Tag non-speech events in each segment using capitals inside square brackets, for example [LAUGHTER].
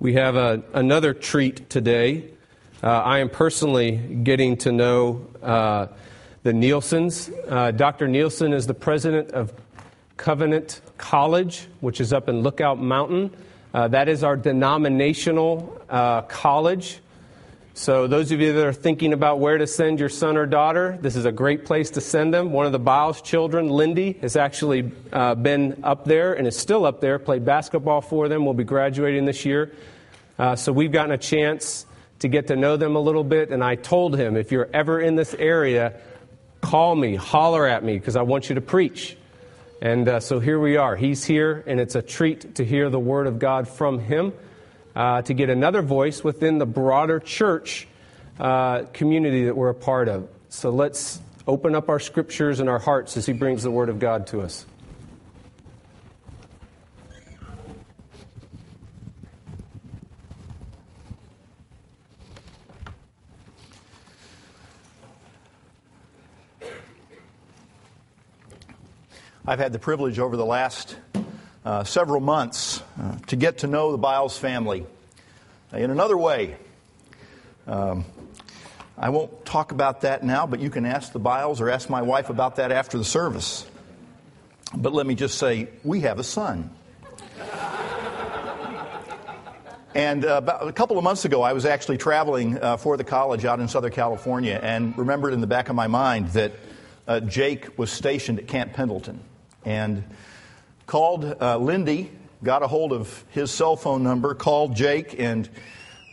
We have a, another treat today. Uh, I am personally getting to know uh, the Nielsons. Uh, Dr. Nielson is the president of Covenant College, which is up in Lookout Mountain. Uh, that is our denominational uh, college. So, those of you that are thinking about where to send your son or daughter, this is a great place to send them. One of the Biles children, Lindy, has actually uh, been up there and is still up there, played basketball for them, will be graduating this year. Uh, so, we've gotten a chance to get to know them a little bit. And I told him, if you're ever in this area, call me, holler at me, because I want you to preach. And uh, so here we are. He's here, and it's a treat to hear the word of God from him uh, to get another voice within the broader church uh, community that we're a part of. So let's open up our scriptures and our hearts as he brings the Word of God to us. I've had the privilege over the last uh, several months to get to know the Biles family in another way. Um, I won't talk about that now, but you can ask the Biles or ask my wife about that after the service. But let me just say, we have a son. And uh, about a couple of months ago, I was actually traveling uh, for the college out in Southern California and remembered in the back of my mind that uh, Jake was stationed at Camp Pendleton. And called uh, Lindy, got a hold of his cell phone number, called Jake, and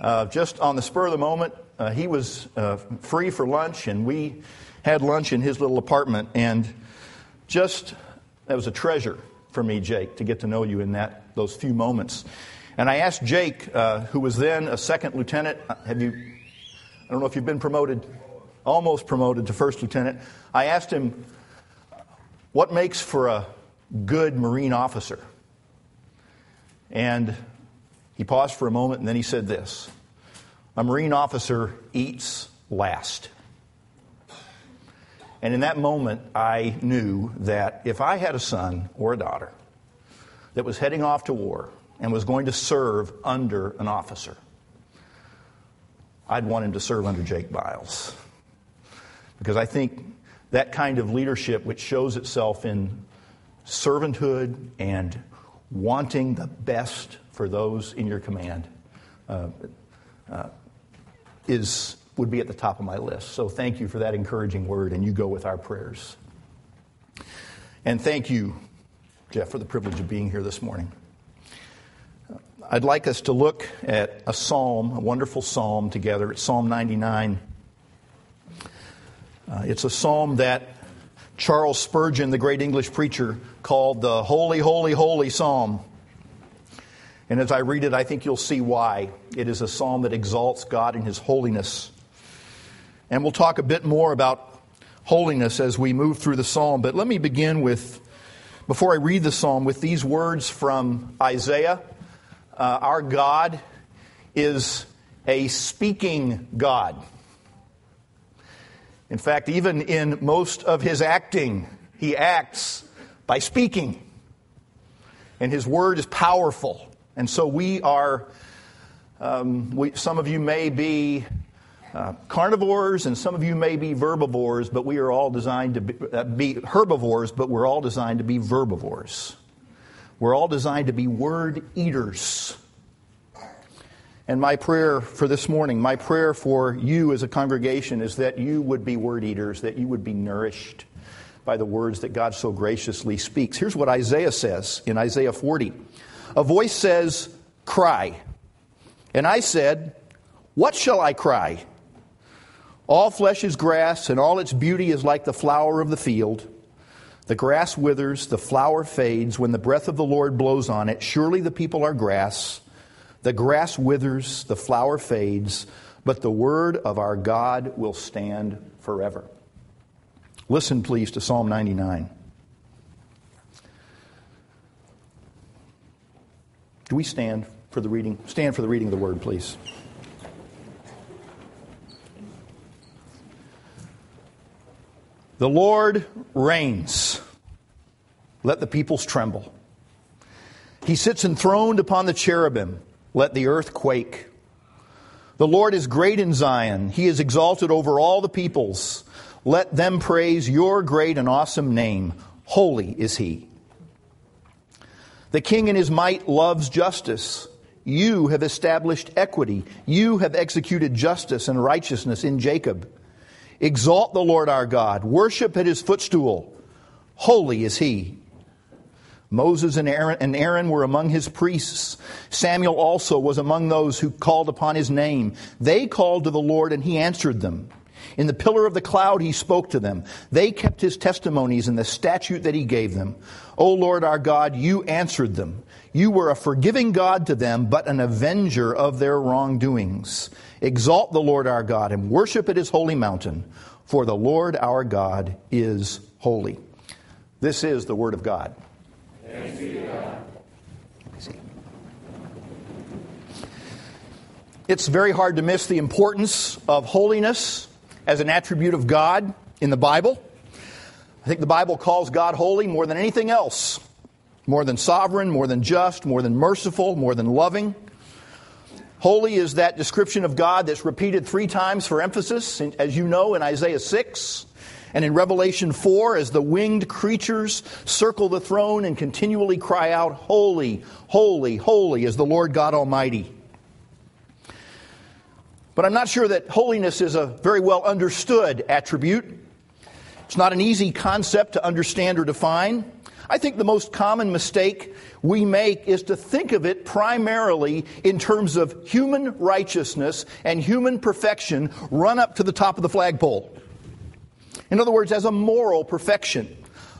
uh, just on the spur of the moment, uh, he was uh, free for lunch, and we had lunch in his little apartment. And just, that was a treasure for me, Jake, to get to know you in that, those few moments. And I asked Jake, uh, who was then a second lieutenant, uh, have you, I don't know if you've been promoted, almost promoted to first lieutenant. I asked him, what makes for a good Marine officer. And he paused for a moment and then he said this A Marine officer eats last. And in that moment, I knew that if I had a son or a daughter that was heading off to war and was going to serve under an officer, I'd want him to serve under Jake Biles. Because I think that kind of leadership, which shows itself in servanthood and wanting the best for those in your command uh, uh, is would be at the top of my list. So thank you for that encouraging word, and you go with our prayers. And thank you, Jeff, for the privilege of being here this morning. I'd like us to look at a psalm, a wonderful psalm together. It's Psalm 99. Uh, it's a psalm that Charles Spurgeon, the great English preacher, called the Holy, Holy, Holy Psalm. And as I read it, I think you'll see why. It is a psalm that exalts God in His holiness. And we'll talk a bit more about holiness as we move through the psalm. But let me begin with, before I read the psalm, with these words from Isaiah. Uh, our God is a speaking God. In fact, even in most of his acting, he acts by speaking. And his word is powerful. And so we are, um, we, some of you may be uh, carnivores and some of you may be verbivores, but we are all designed to be, uh, be herbivores, but we're all designed to be verbivores. We're all designed to be word eaters. And my prayer for this morning, my prayer for you as a congregation is that you would be word eaters, that you would be nourished by the words that God so graciously speaks. Here's what Isaiah says in Isaiah 40 A voice says, Cry. And I said, What shall I cry? All flesh is grass, and all its beauty is like the flower of the field. The grass withers, the flower fades when the breath of the Lord blows on it. Surely the people are grass. The grass withers, the flower fades, but the word of our God will stand forever. Listen, please, to Psalm 99. Do we stand for the reading? Stand for the reading of the word, please. The Lord reigns. Let the peoples tremble. He sits enthroned upon the cherubim. let the earth quake. The Lord is great in Zion. He is exalted over all the peoples. Let them praise your great and awesome name. Holy is he. The king in his might loves justice. You have established equity. You have executed justice and righteousness in Jacob. Exalt the Lord our God. Worship at his footstool. Holy is he. Moses and Aaron, and Aaron were among his priests. Samuel also was among those who called upon his name. They called to the Lord, and he answered them. In the pillar of the cloud, he spoke to them. They kept his testimonies and the statute that he gave them. O Lord our God, you answered them. You were a forgiving God to them, but an avenger of their wrongdoings. Exalt the Lord our God and worship at his holy mountain, for the Lord our God is holy. This is the word of God. It's very hard to miss the importance of holiness as an attribute of God in the Bible. I think the Bible calls God holy more than anything else more than sovereign, more than just, more than merciful, more than loving. Holy is that description of God that's repeated three times for emphasis, as you know, in Isaiah 6 and in Revelation 4 as the winged creatures circle the throne and continually cry out, Holy, holy, holy is the Lord God Almighty. But I'm not sure that holiness is a very well understood attribute. It's not an easy concept to understand or define. I think the most common mistake we make is to think of it primarily in terms of human righteousness and human perfection run up to the top of the flagpole. In other words, as a moral perfection,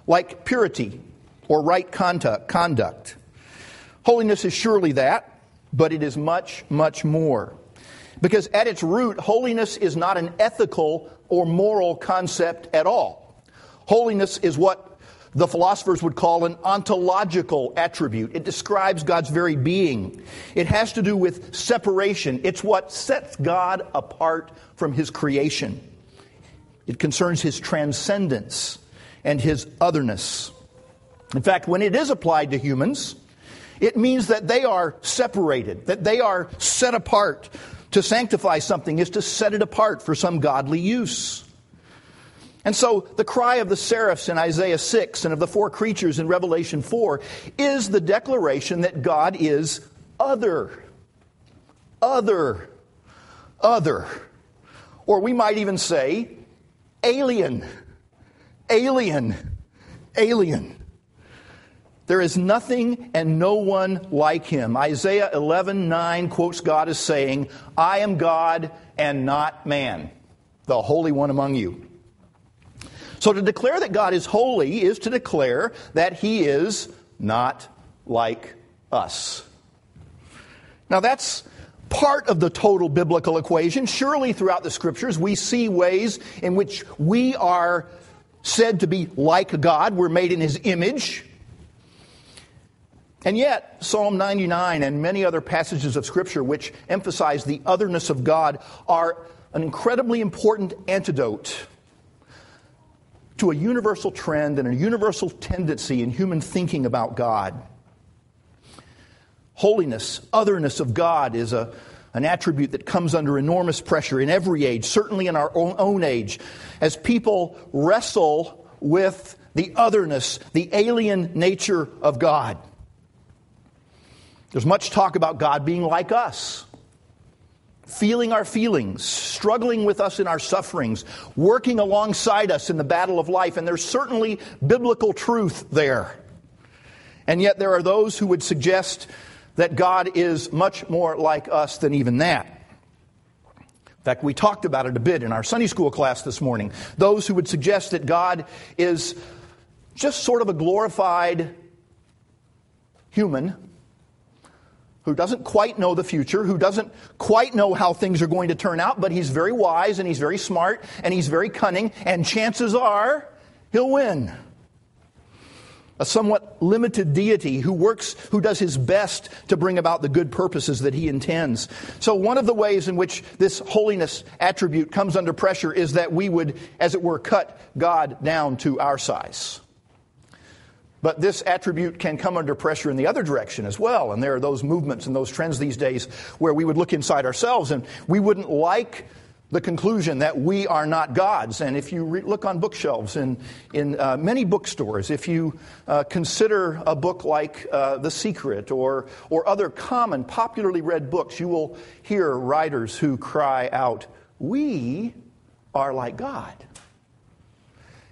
like purity or right conduct. Holiness is surely that, but it is much, much more. Because at its root, holiness is not an ethical or moral concept at all. Holiness is what the philosophers would call an ontological attribute. It describes God's very being. It has to do with separation. It's what sets God apart from his creation. It concerns his transcendence and his otherness. In fact, when it is applied to humans, it means that they are separated, that they are set apart to sanctify something is to set it apart for some godly use. And so the cry of the seraphs in Isaiah 6 and of the four creatures in Revelation 4 is the declaration that God is other. Other. Other. Or we might even say alien. Alien. Alien. There is nothing and no one like him. Isaiah 11 9 quotes God as saying, I am God and not man, the Holy One among you. So to declare that God is holy is to declare that he is not like us. Now that's part of the total biblical equation. Surely throughout the scriptures we see ways in which we are said to be like God. We're made in his image. And yet, Psalm 99 and many other passages of Scripture which emphasize the otherness of God are an incredibly important antidote to a universal trend and a universal tendency in human thinking about God. Holiness, otherness of God is a, an attribute that comes under enormous pressure in every age, certainly in our own, own age, as people wrestle with the otherness, the alien nature of God. There's much talk about God being like us, feeling our feelings, struggling with us in our sufferings, working alongside us in the battle of life, and there's certainly biblical truth there. And yet, there are those who would suggest that God is much more like us than even that. In fact, we talked about it a bit in our Sunday school class this morning. Those who would suggest that God is just sort of a glorified human who doesn't quite know the future, who doesn't quite know how things are going to turn out, but he's very wise and he's very smart and he's very cunning, and chances are he'll win. A somewhat limited deity who works, who does his best to bring about the good purposes that he intends. So, one of the ways in which this holiness attribute comes under pressure is that we would, as it were, cut God down to our size. But this attribute can come under pressure in the other direction as well. And there are those movements and those trends these days where we would look inside ourselves and we wouldn't like the conclusion that we are not gods. And if you re- look on bookshelves in, in uh, many bookstores, if you uh, consider a book like uh, The Secret or, or other common, popularly read books, you will hear writers who cry out, We are like God.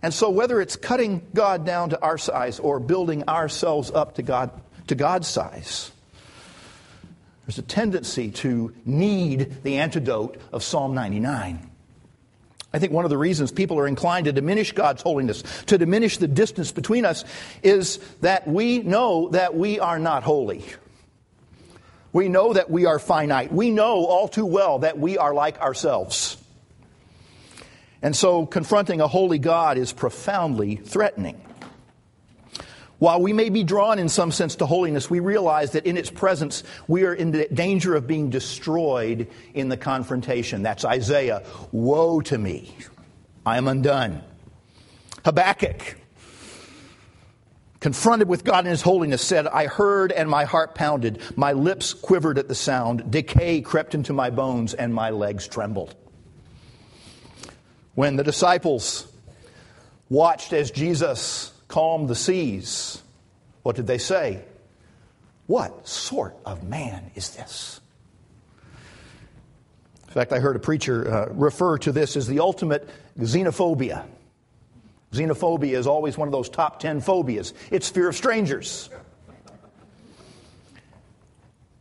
And so, whether it's cutting God down to our size or building ourselves up to, God, to God's size, there's a tendency to need the antidote of Psalm 99. I think one of the reasons people are inclined to diminish God's holiness, to diminish the distance between us, is that we know that we are not holy. We know that we are finite. We know all too well that we are like ourselves. And so confronting a holy God is profoundly threatening. While we may be drawn in some sense to holiness, we realize that in its presence we are in danger of being destroyed in the confrontation. That's Isaiah. Woe to me! I am undone. Habakkuk, confronted with God in his holiness, said, I heard and my heart pounded. My lips quivered at the sound. Decay crept into my bones and my legs trembled. When the disciples watched as Jesus calmed the seas, what did they say? What sort of man is this? In fact, I heard a preacher uh, refer to this as the ultimate xenophobia. Xenophobia is always one of those top 10 phobias. It's fear of strangers.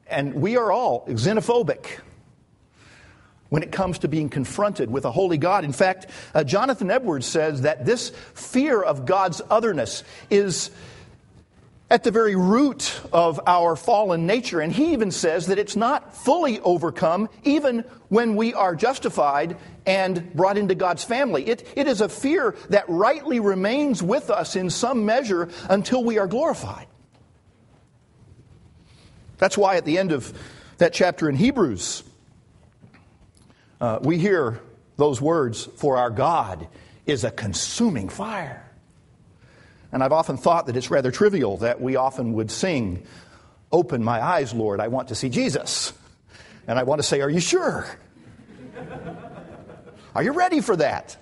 And we are all xenophobic when it comes to being confronted with a holy God. In fact, uh, Jonathan Edwards says that this fear of God's otherness is at the very root of our fallen nature. And he even says that it's not fully overcome even when we are justified and brought into God's family. It, it is a fear that rightly remains with us in some measure until we are glorified. That's why at the end of that chapter in Hebrews, uh, we hear those words, for our God is a consuming fire. And I've often thought that it's rather trivial that we often would sing, Open my eyes, Lord, I want to see Jesus. And I want to say, Are you sure? Are you ready for that?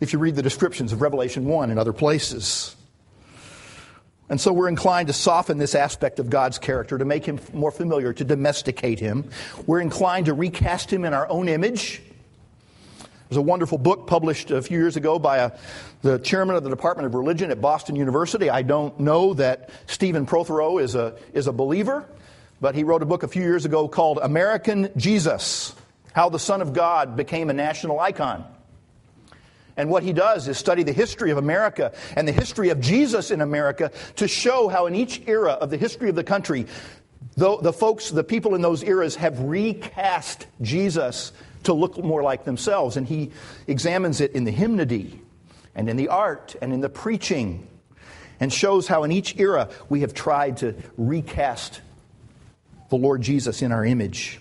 If you read the descriptions of Revelation 1 and other places. And so we're inclined to soften this aspect of God's character, to make him more familiar, to domesticate him. We're inclined to recast him in our own image. There's a wonderful book published a few years ago by a, the chairman of the Department of Religion at Boston University. I don't know that Stephen Prothero is a, is a believer, but he wrote a book a few years ago called American Jesus How the Son of God Became a National Icon. And what he does is study the history of America and the history of Jesus in America to show how, in each era of the history of the country, the, the folks, the people in those eras have recast Jesus to look more like themselves. And he examines it in the hymnody and in the art and in the preaching and shows how, in each era, we have tried to recast the Lord Jesus in our image.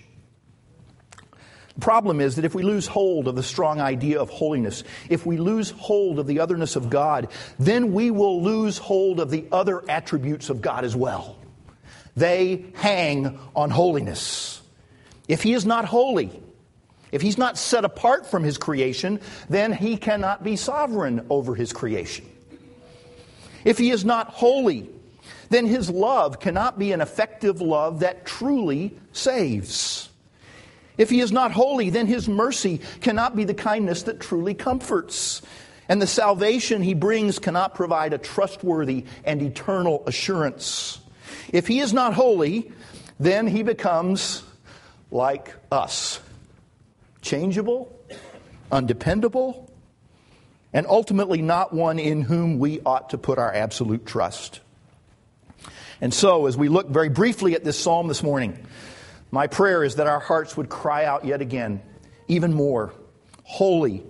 The problem is that if we lose hold of the strong idea of holiness, if we lose hold of the otherness of God, then we will lose hold of the other attributes of God as well. They hang on holiness. If He is not holy, if He's not set apart from His creation, then He cannot be sovereign over His creation. If He is not holy, then His love cannot be an effective love that truly saves. If he is not holy, then his mercy cannot be the kindness that truly comforts. And the salvation he brings cannot provide a trustworthy and eternal assurance. If he is not holy, then he becomes like us changeable, undependable, and ultimately not one in whom we ought to put our absolute trust. And so, as we look very briefly at this psalm this morning, my prayer is that our hearts would cry out yet again, even more Holy,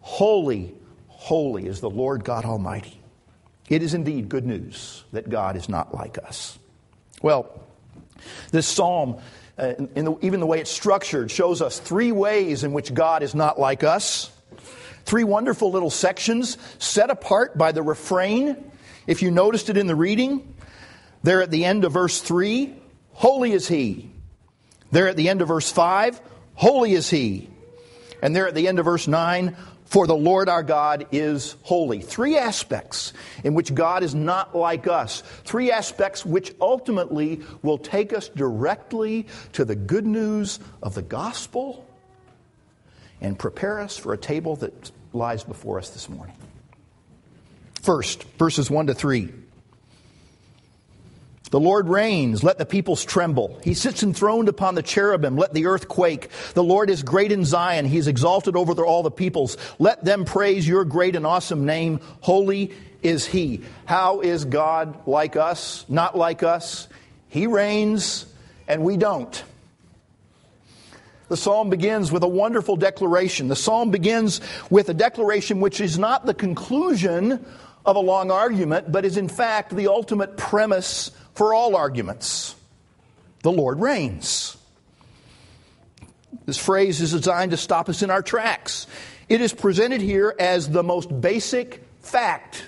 holy, holy is the Lord God Almighty. It is indeed good news that God is not like us. Well, this psalm, uh, in the, even the way it's structured, shows us three ways in which God is not like us. Three wonderful little sections set apart by the refrain If you noticed it in the reading, there at the end of verse 3, holy is he. There at the end of verse 5, holy is he. And there at the end of verse 9, for the Lord our God is holy. Three aspects in which God is not like us. Three aspects which ultimately will take us directly to the good news of the gospel and prepare us for a table that lies before us this morning. First, verses 1 to 3. The Lord reigns, let the peoples tremble. He sits enthroned upon the cherubim, let the earth quake. The Lord is great in Zion, he is exalted over all the peoples. Let them praise your great and awesome name. Holy is he. How is God like us? Not like us. He reigns, and we don't. The psalm begins with a wonderful declaration. The psalm begins with a declaration which is not the conclusion of a long argument, but is in fact the ultimate premise for all arguments. The Lord reigns. This phrase is designed to stop us in our tracks. It is presented here as the most basic fact.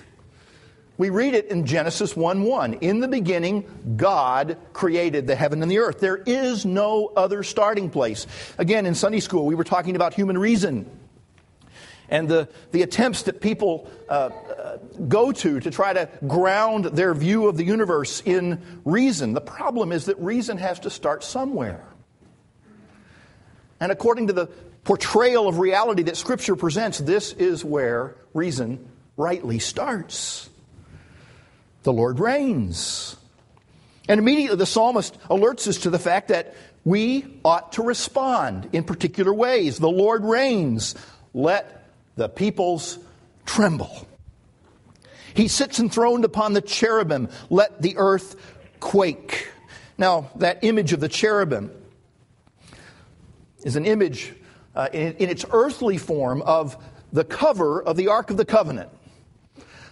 We read it in Genesis 1 1. In the beginning, God created the heaven and the earth. There is no other starting place. Again, in Sunday school, we were talking about human reason and the, the attempts that people uh, uh, go to to try to ground their view of the universe in reason. The problem is that reason has to start somewhere. And according to the portrayal of reality that Scripture presents, this is where reason rightly starts. The Lord reigns. And immediately the psalmist alerts us to the fact that we ought to respond in particular ways. The Lord reigns. Let the peoples tremble. He sits enthroned upon the cherubim. Let the earth quake. Now, that image of the cherubim is an image uh, in, in its earthly form of the cover of the Ark of the Covenant.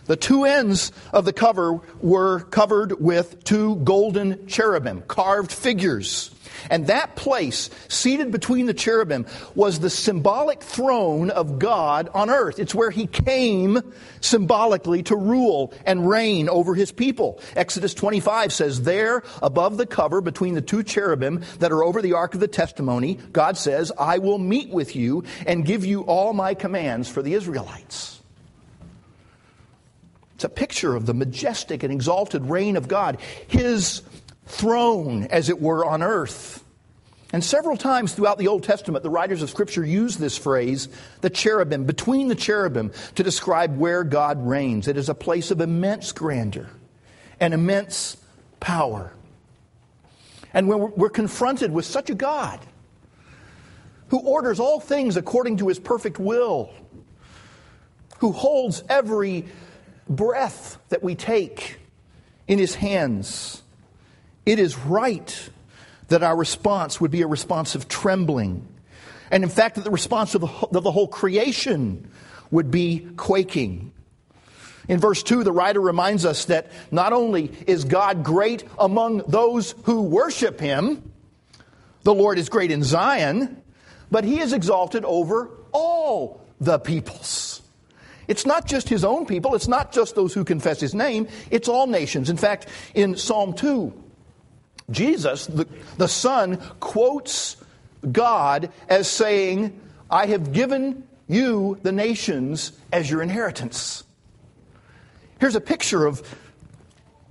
The two ends of the cover were covered with two golden cherubim, carved figures. And that place, seated between the cherubim, was the symbolic throne of God on earth. It's where he came symbolically to rule and reign over his people. Exodus 25 says, There, above the cover between the two cherubim that are over the ark of the testimony, God says, I will meet with you and give you all my commands for the Israelites. A picture of the majestic and exalted reign of God. His throne, as it were, on earth. And several times throughout the Old Testament, the writers of Scripture use this phrase, the cherubim, between the cherubim, to describe where God reigns. It is a place of immense grandeur and immense power. And when we're confronted with such a God who orders all things according to his perfect will, who holds every breath that we take in his hands, it is right that our response would be a response of trembling. And in fact, that the response of the, of the whole creation would be quaking. In verse 2, the writer reminds us that not only is God great among those who worship him, the Lord is great in Zion, but he is exalted over all the peoples. It's not just his own people, it's not just those who confess his name, it's all nations. In fact, in Psalm 2, Jesus, the, the Son, quotes God as saying, I have given you the nations as your inheritance. Here's a picture of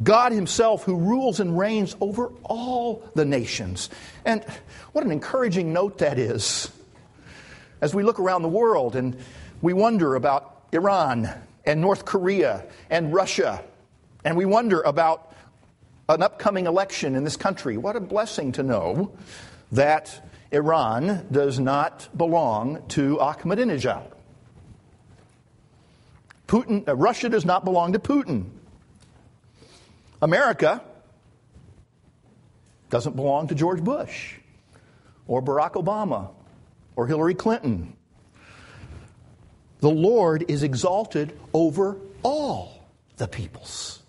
God Himself who rules and reigns over all the nations. And what an encouraging note that is as we look around the world and we wonder about Iran and North Korea and Russia, and we wonder about an upcoming election in this country. What a blessing to know that Iran does not belong to Ahmadinejad. Putin, uh, Russia does not belong to Putin. America doesn't belong to George Bush or Barack Obama or Hillary Clinton. The Lord is exalted over all the peoples.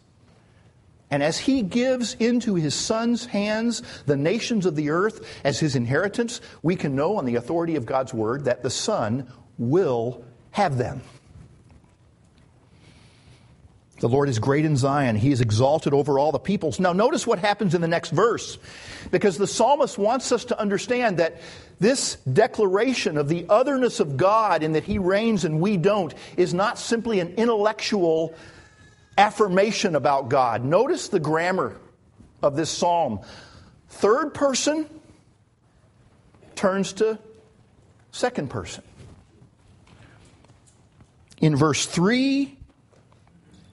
And as he gives into his son's hands the nations of the earth as his inheritance, we can know on the authority of God's word that the son will have them. The Lord is great in Zion. He is exalted over all the peoples. Now, notice what happens in the next verse, because the psalmist wants us to understand that this declaration of the otherness of God in that He reigns and we don't is not simply an intellectual affirmation about God. Notice the grammar of this psalm. Third person turns to second person. In verse 3,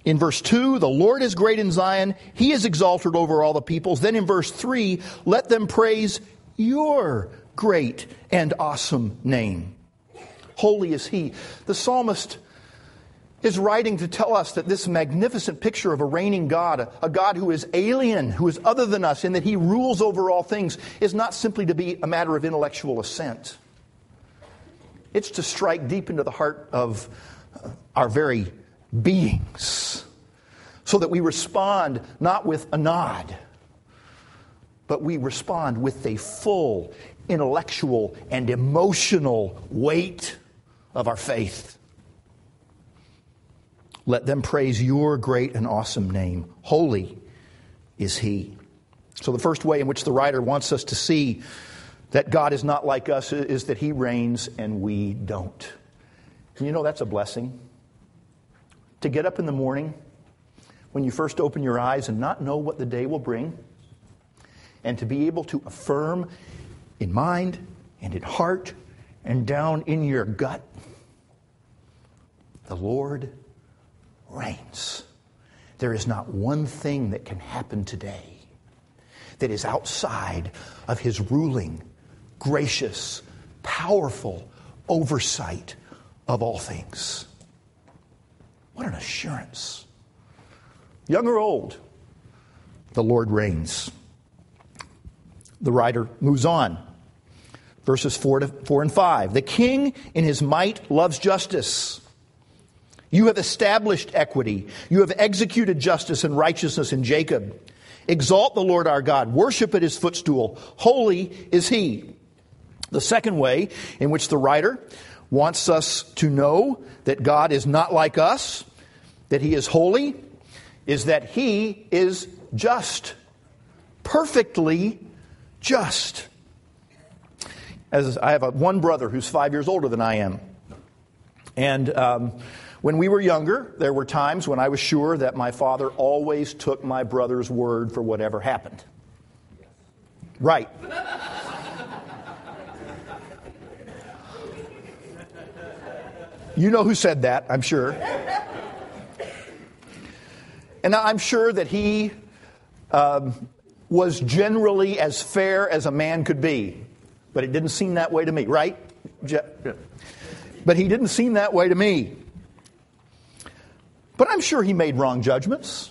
in verse 2, the Lord is great in Zion, he is exalted over all the peoples. Then in verse 3, let them praise your great and awesome name. Holy is he. The psalmist is writing to tell us that this magnificent picture of a reigning God, a, God who is alien, who is other than us, in that he rules over all things, is not simply to be a matter of intellectual assent. It's to strike deep into the heart of our very beings so that we respond not with a nod, but we respond with a full intellectual and emotional weight of our faith. Let them praise your great and awesome name. Holy is He. So, the first way in which the writer wants us to see that God is not like us is that He reigns and we don't. And you know that's a blessing. To get up in the morning when you first open your eyes and not know what the day will bring, and to be able to affirm in mind and in heart and down in your gut the Lord reigns. There is not one thing that can happen today that is outside of his ruling, gracious, powerful oversight of all things. What an assurance. Young or old, the Lord reigns. The writer moves on. Verses 4, to, 4 and 5. The king in his might loves justice. You have established equity. You have executed justice and righteousness in Jacob. Exalt the Lord our God. Worship at his footstool. Holy is he. The second way in which the writer wants us to know that God is not like us, that he is holy, is that he is just. Perfectly just. As I have a, one brother who's five years older than I am. And um, when we were younger, there were times when I was sure that my father always took my brother's word for whatever happened. Right. You know who said that, I'm sure. And I'm sure that he um, was generally as fair as a man could be, but it didn't seem that way to me, right? But he didn't seem that way to me. But I'm sure he made wrong judgments.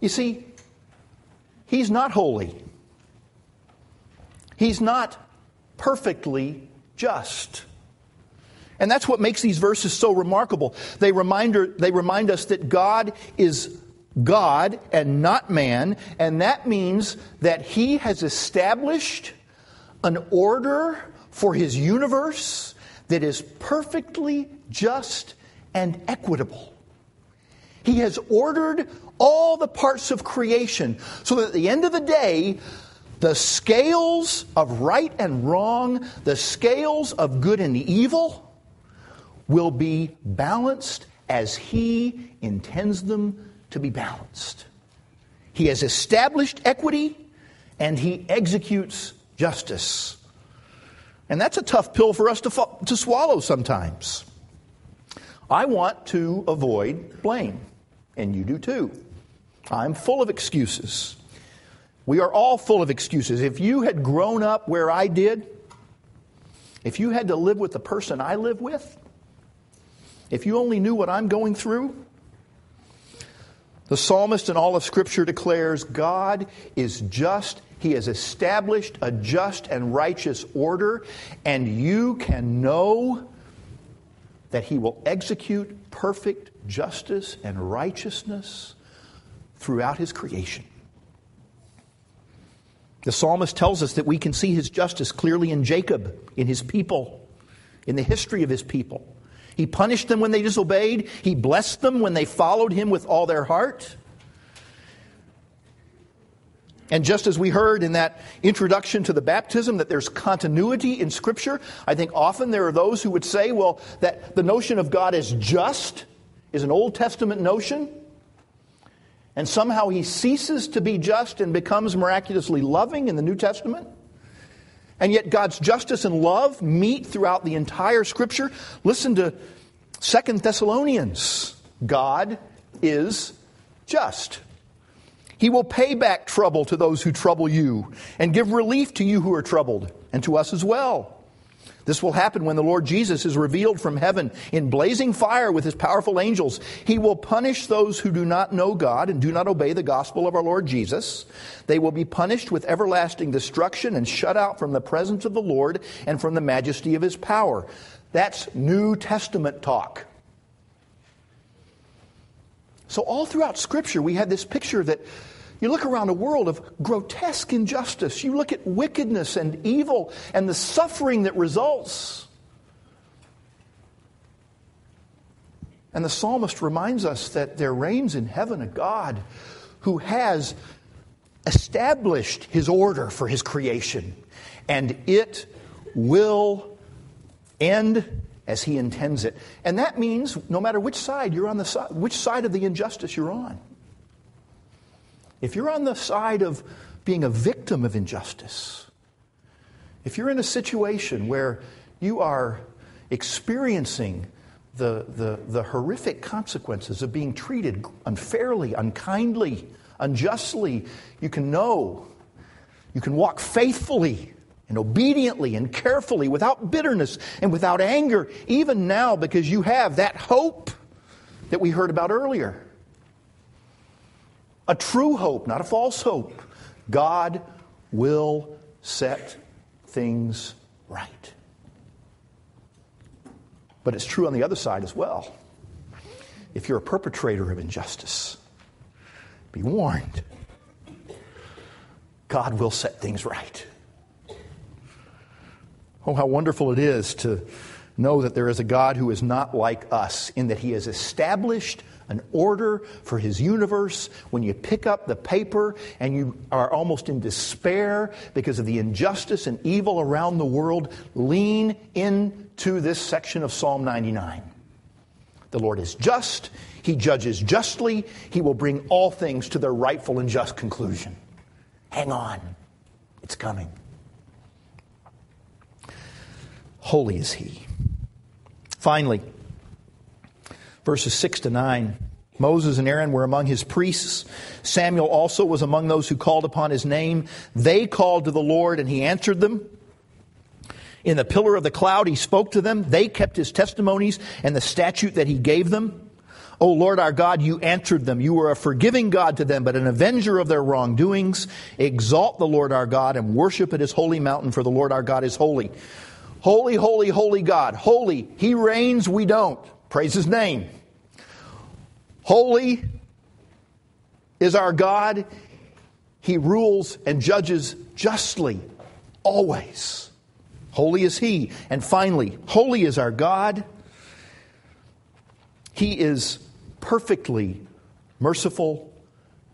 You see, he's not holy, he's not perfectly just. And that's what makes these verses so remarkable. They remind, they remind us that God is God and not man, and that means that He has established an order for His universe that is perfectly just and equitable. He has ordered all the parts of creation so that at the end of the day, the scales of right and wrong, the scales of good and evil, will be balanced as He intends them to be balanced. He has established equity and He executes justice. And that's a tough pill for us to, fo- to swallow sometimes. I want to avoid blame and you do too. I'm full of excuses. We are all full of excuses. If you had grown up where I did, if you had to live with the person I live with, if you only knew what I'm going through, the psalmist in all of Scripture declares God is just. He has established a just and righteous order, and you can know that He will execute perfect justice and righteousness throughout his creation. The psalmist tells us that we can see his justice clearly in Jacob, in his people, in the history of his people. He punished them when they disobeyed. He blessed them when they followed him with all their heart. And just as we heard in that introduction to the baptism that there's continuity in Scripture, I think often there are those who would say, well, that the notion of God as just is an Old Testament notion. And somehow he ceases to be just and becomes miraculously loving in the New Testament. And yet God's justice and love meet throughout the entire Scripture. Listen to Second Thessalonians God is just. He will pay back trouble to those who trouble you and give relief to you who are troubled and to us as well. This will happen when the Lord Jesus is revealed from heaven in blazing fire with his powerful angels. He will punish those who do not know God and do not obey the gospel of our Lord Jesus. They will be punished with everlasting destruction and shut out from the presence of the Lord and from the majesty of his power. That's New Testament talk. So, all throughout Scripture, we have this picture that you look around a world of grotesque injustice. You look at wickedness and evil and the suffering that results. And the psalmist reminds us that there reigns in heaven a God who has established his order for his creation, and it will end as he intends it. And that means no matter which side you're on the which side of the injustice you're on. If you're on the side of being a victim of injustice, if you're in a situation where you are experiencing the, the, the horrific consequences of being treated unfairly, unkindly, unjustly, you can know, you can walk faithfully and obediently and carefully without bitterness and without anger, even now because you have that hope that we heard about earlier. A true hope, not a false hope. God will set things right. But it's true on the other side as well. If you're a perpetrator of injustice, be warned. God will set things right. Oh, how wonderful it is to know that there is a God who is not like us in that he has established an order for his universe. When you pick up the paper and you are almost in despair because of the injustice and evil around the world, lean into this section of Psalm 99. The Lord is just, he judges justly, he will bring all things to their rightful and just conclusion. Hang on, it's coming. Holy is he. Finally, verses 6 to 9. Moses and Aaron were among his priests. Samuel also was among those who called upon his name. They called to the Lord, and he answered them. In the pillar of the cloud, he spoke to them. They kept his testimonies and the statute that he gave them. O Lord our God, you answered them. You were a forgiving God to them, but an avenger of their wrongdoings. Exalt the Lord our God and worship at his holy mountain, for the Lord our God is holy. Holy, holy, holy God. Holy. He reigns, we don't. Praise his name. Holy is our God. He rules and judges justly, always. Holy is He. And finally, holy is our God. He is perfectly merciful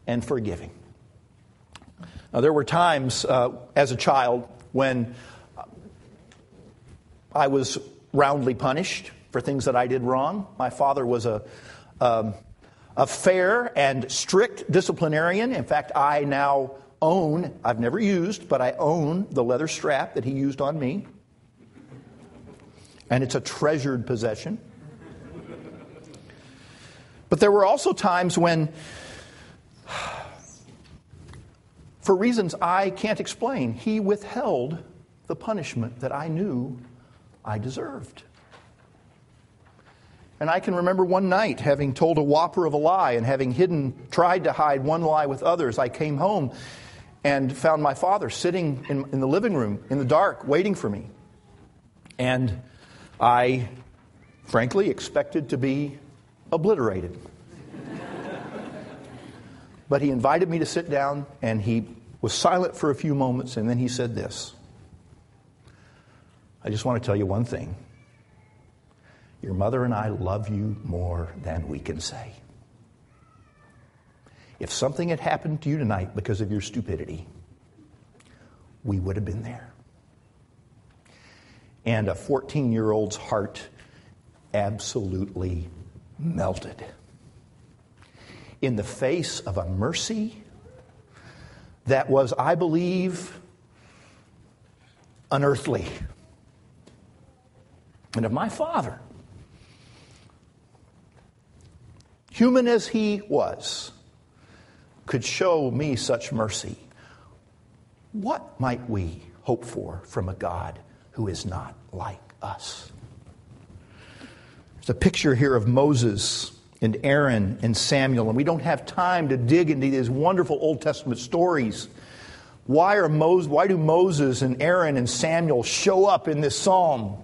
and forgiving. Now, there were times uh, as a child when I was roundly punished for things that I did wrong. My father was a um, a fair and strict disciplinarian. In fact, I now own, I've never used, but I own the leather strap that he used on me. And it's a treasured possession. But there were also times when, [SIGHS] for reasons I can't explain, he withheld the punishment that I knew I deserved. And I can remember one night having told a whopper of a lie and having hidden, tried to hide one lie with others. I came home and found my father sitting in, in the living room in the dark, waiting for me. And I, frankly, expected to be obliterated. [LAUGHS] but he invited me to sit down and he was silent for a few moments and then he said this I just want to tell you one thing. Your mother and I love you more than we can say. If something had happened to you tonight because of your stupidity, we would have been there. And a 14 year old's heart absolutely melted. In the face of a mercy that was, I believe, unearthly. And if my father, human as he was, could show me such mercy, what might we hope for from a God who is not like us? There's a picture here of Moses and Aaron and Samuel, and we don't have time to dig into these wonderful Old Testament stories. Why, are Moses, why do Moses and Aaron and Samuel show up in this psalm?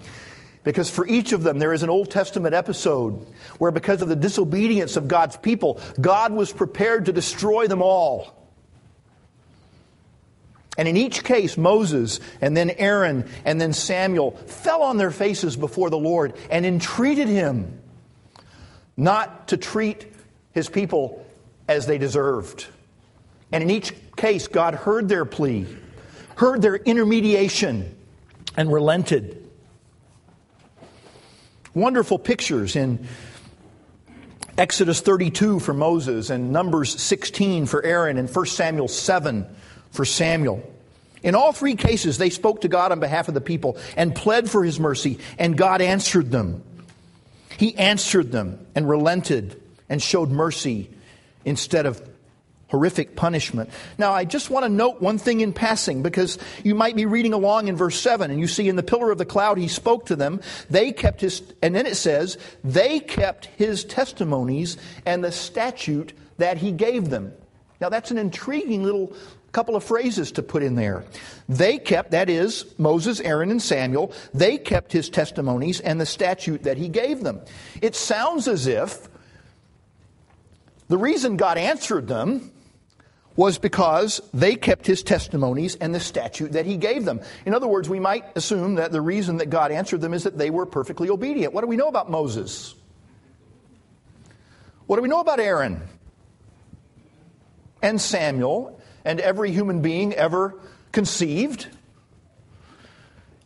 Because for each of them, there is an Old Testament episode where, because of the disobedience of God's people, God was prepared to destroy them all. And in each case, Moses and then Aaron and then Samuel fell on their faces before the Lord and entreated him not to treat his people as they deserved. And in each case, God heard their plea, heard their intermediation, and relented wonderful pictures in Exodus 32 for Moses and Numbers 16 for Aaron and 1 Samuel 7 for Samuel. In all three cases, they spoke to God on behalf of the people and pled for his mercy, and God answered them. He answered them and relented and showed mercy instead of horrific punishment. Now, I just want to note one thing in passing because you might be reading along in verse 7 and you see in the pillar of the cloud he spoke to them. They kept his, and then it says, they kept his testimonies and the statute that he gave them. Now, that's an intriguing little couple of phrases to put in there. They kept, that is, Moses, Aaron, and Samuel, they kept his testimonies and the statute that he gave them. It sounds as if the reason God answered them was because they kept his testimonies and the statute that he gave them. In other words, we might assume that the reason that God answered them is that they were perfectly obedient. What do we know about Moses? What do we know about Aaron? And Samuel and every human being ever conceived?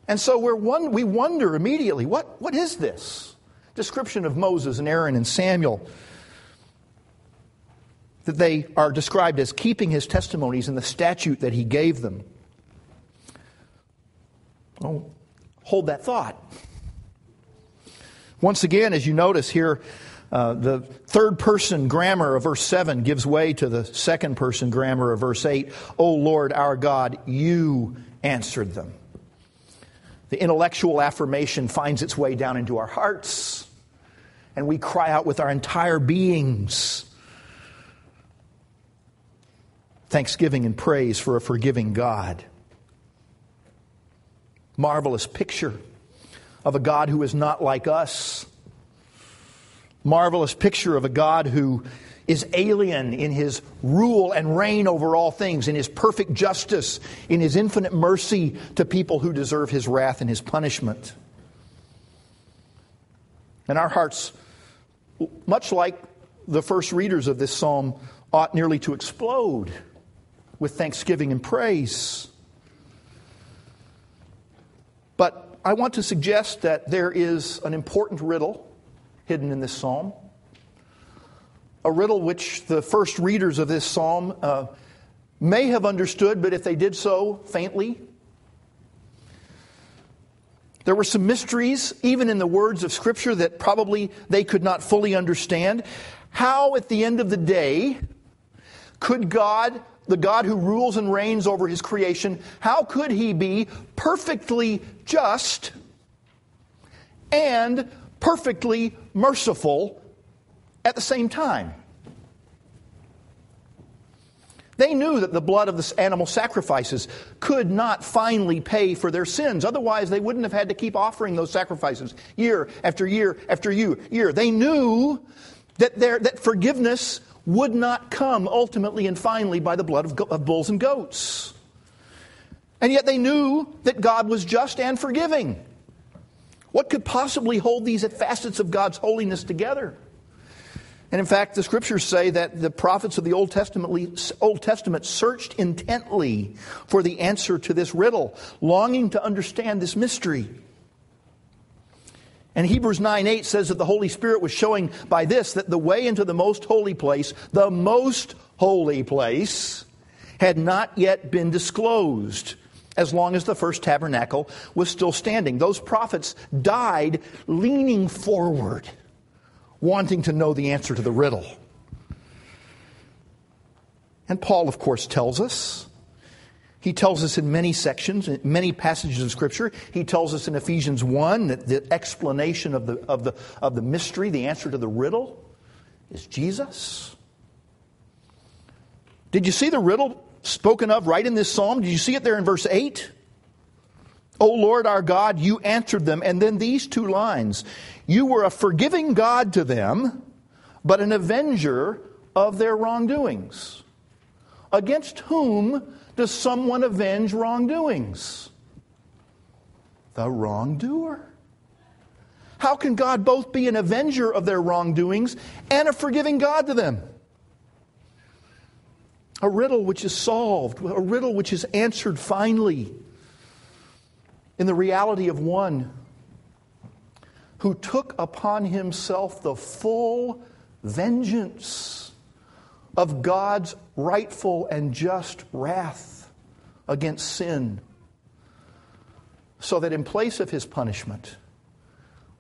And so we're one, we wonder immediately what, what is this? Description of Moses and Aaron and Samuel that they are described as keeping his testimonies and the statute that he gave them. Hold that thought. Once again, as you notice here, uh, the third person grammar of verse 7 gives way to the second person grammar of verse 8. O Lord our God, you answered them. The intellectual affirmation finds its way down into our hearts, and we cry out with our entire beings thanksgiving and praise for a forgiving God. Marvelous picture of a God who is not like us. Marvelous picture of a God who is alien in his rule and reign over all things, in his perfect justice, in his infinite mercy to people who deserve his wrath and his punishment. And our hearts, much like the first readers of this psalm, ought nearly to explode with thanksgiving and praise. But I want to suggest that there is an important riddle hidden in this psalm. A riddle which the first readers of this psalm uh, may have understood, but if they did so faintly, there were some mysteries, even in the words of Scripture, that probably they could not fully understand. How, at the end of the day, could God the God who rules and reigns over his creation, how could he be perfectly just and perfectly merciful at the same time? They knew that the blood of the animal sacrifices could not finally pay for their sins. Otherwise, they wouldn't have had to keep offering those sacrifices year after year after year. They knew that, their, that forgiveness would not come ultimately and finally by the blood of, of bulls and goats. And yet they knew that God was just and forgiving. What could possibly hold these facets of God's holiness together? And in fact, the scriptures say that the prophets of the Old Testament, Old Testament searched intently for the answer to this riddle, longing to understand this mystery. And Hebrews 9 8 says that the Holy Spirit was showing by this that the way into the most holy place, the most holy place, had not yet been disclosed as long as the first tabernacle was still standing. Those prophets died leaning forward wanting to know the answer to the riddle. And Paul, of course, tells us. He tells us in many sections, in many passages of Scripture. He tells us in Ephesians 1 that the explanation of the, of, the, of the mystery, the answer to the riddle, is Jesus. Did you see the riddle spoken of right in this psalm? Did you see it there in verse 8? O Lord our God, you answered them. And then these two lines You were a forgiving God to them, but an avenger of their wrongdoings. Against whom does someone avenge wrongdoings? The wrongdoer. How can God both be an avenger of their wrongdoings and a forgiving God to them? A riddle which is solved, a riddle which is answered finally in the reality of one who took upon himself the full vengeance of God's rightful and just wrath against sin, so that in place of his punishment,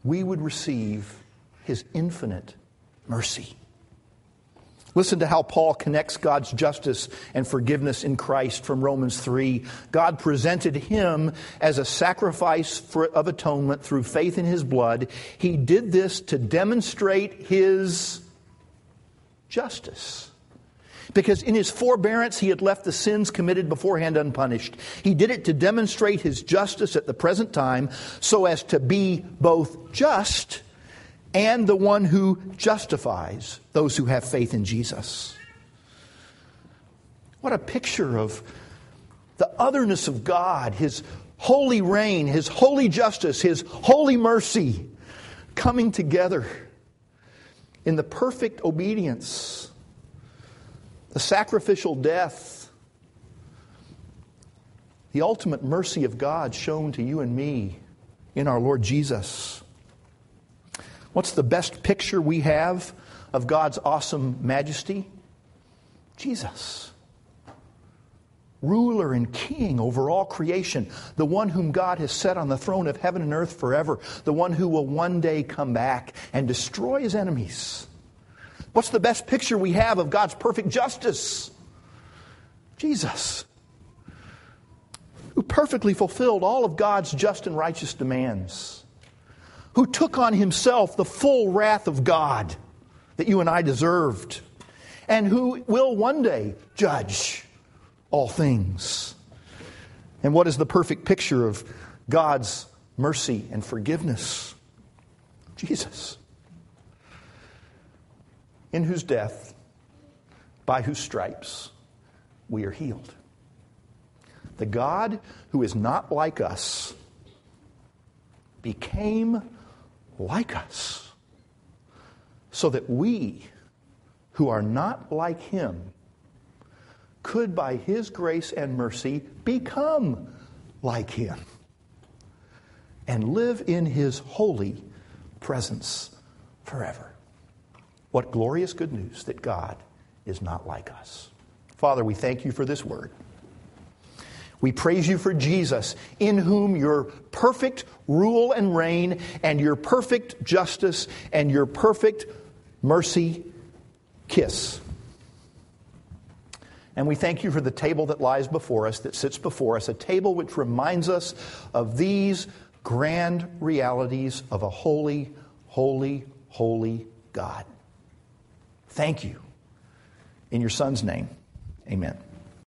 we would receive his infinite mercy. Listen to how Paul connects God's justice and forgiveness in Christ from Romans 3. God presented him as a sacrifice for, of atonement through faith in his blood. He did this to demonstrate his justice. Because in his forbearance, he had left the sins committed beforehand unpunished. He did it to demonstrate his justice at the present time so as to be both just and the one who justifies those who have faith in Jesus. What a picture of the otherness of God, His holy reign, His holy justice, His holy mercy coming together in the perfect obedience, the sacrificial death, the ultimate mercy of God shown to you and me in our Lord Jesus. What's the best picture we have of God's awesome majesty? Jesus. Ruler and king over all creation, the one whom God has set on the throne of heaven and earth forever, the one who will one day come back and destroy his enemies. What's the best picture we have of God's perfect justice? Jesus, who perfectly fulfilled all of God's just and righteous demands who took on himself the full wrath of God that you and I deserved, and who will one day judge all things. And what is the perfect picture of God's mercy and forgiveness? Jesus, in whose death, by whose stripes, we are healed. The God who is not like us became like us, so that we, who are not like him, could by his grace and mercy become like him and live in his holy presence forever. What glorious good news that God is not like us. Father, we thank you for this word. We praise you for Jesus, in whom your perfect rule and reign, and your perfect justice, and your perfect mercy kiss. And we thank you for the table that lies before us, that sits before us, a table which reminds us of these grand realities of a holy, holy, holy God. Thank you. In your Son's name, amen.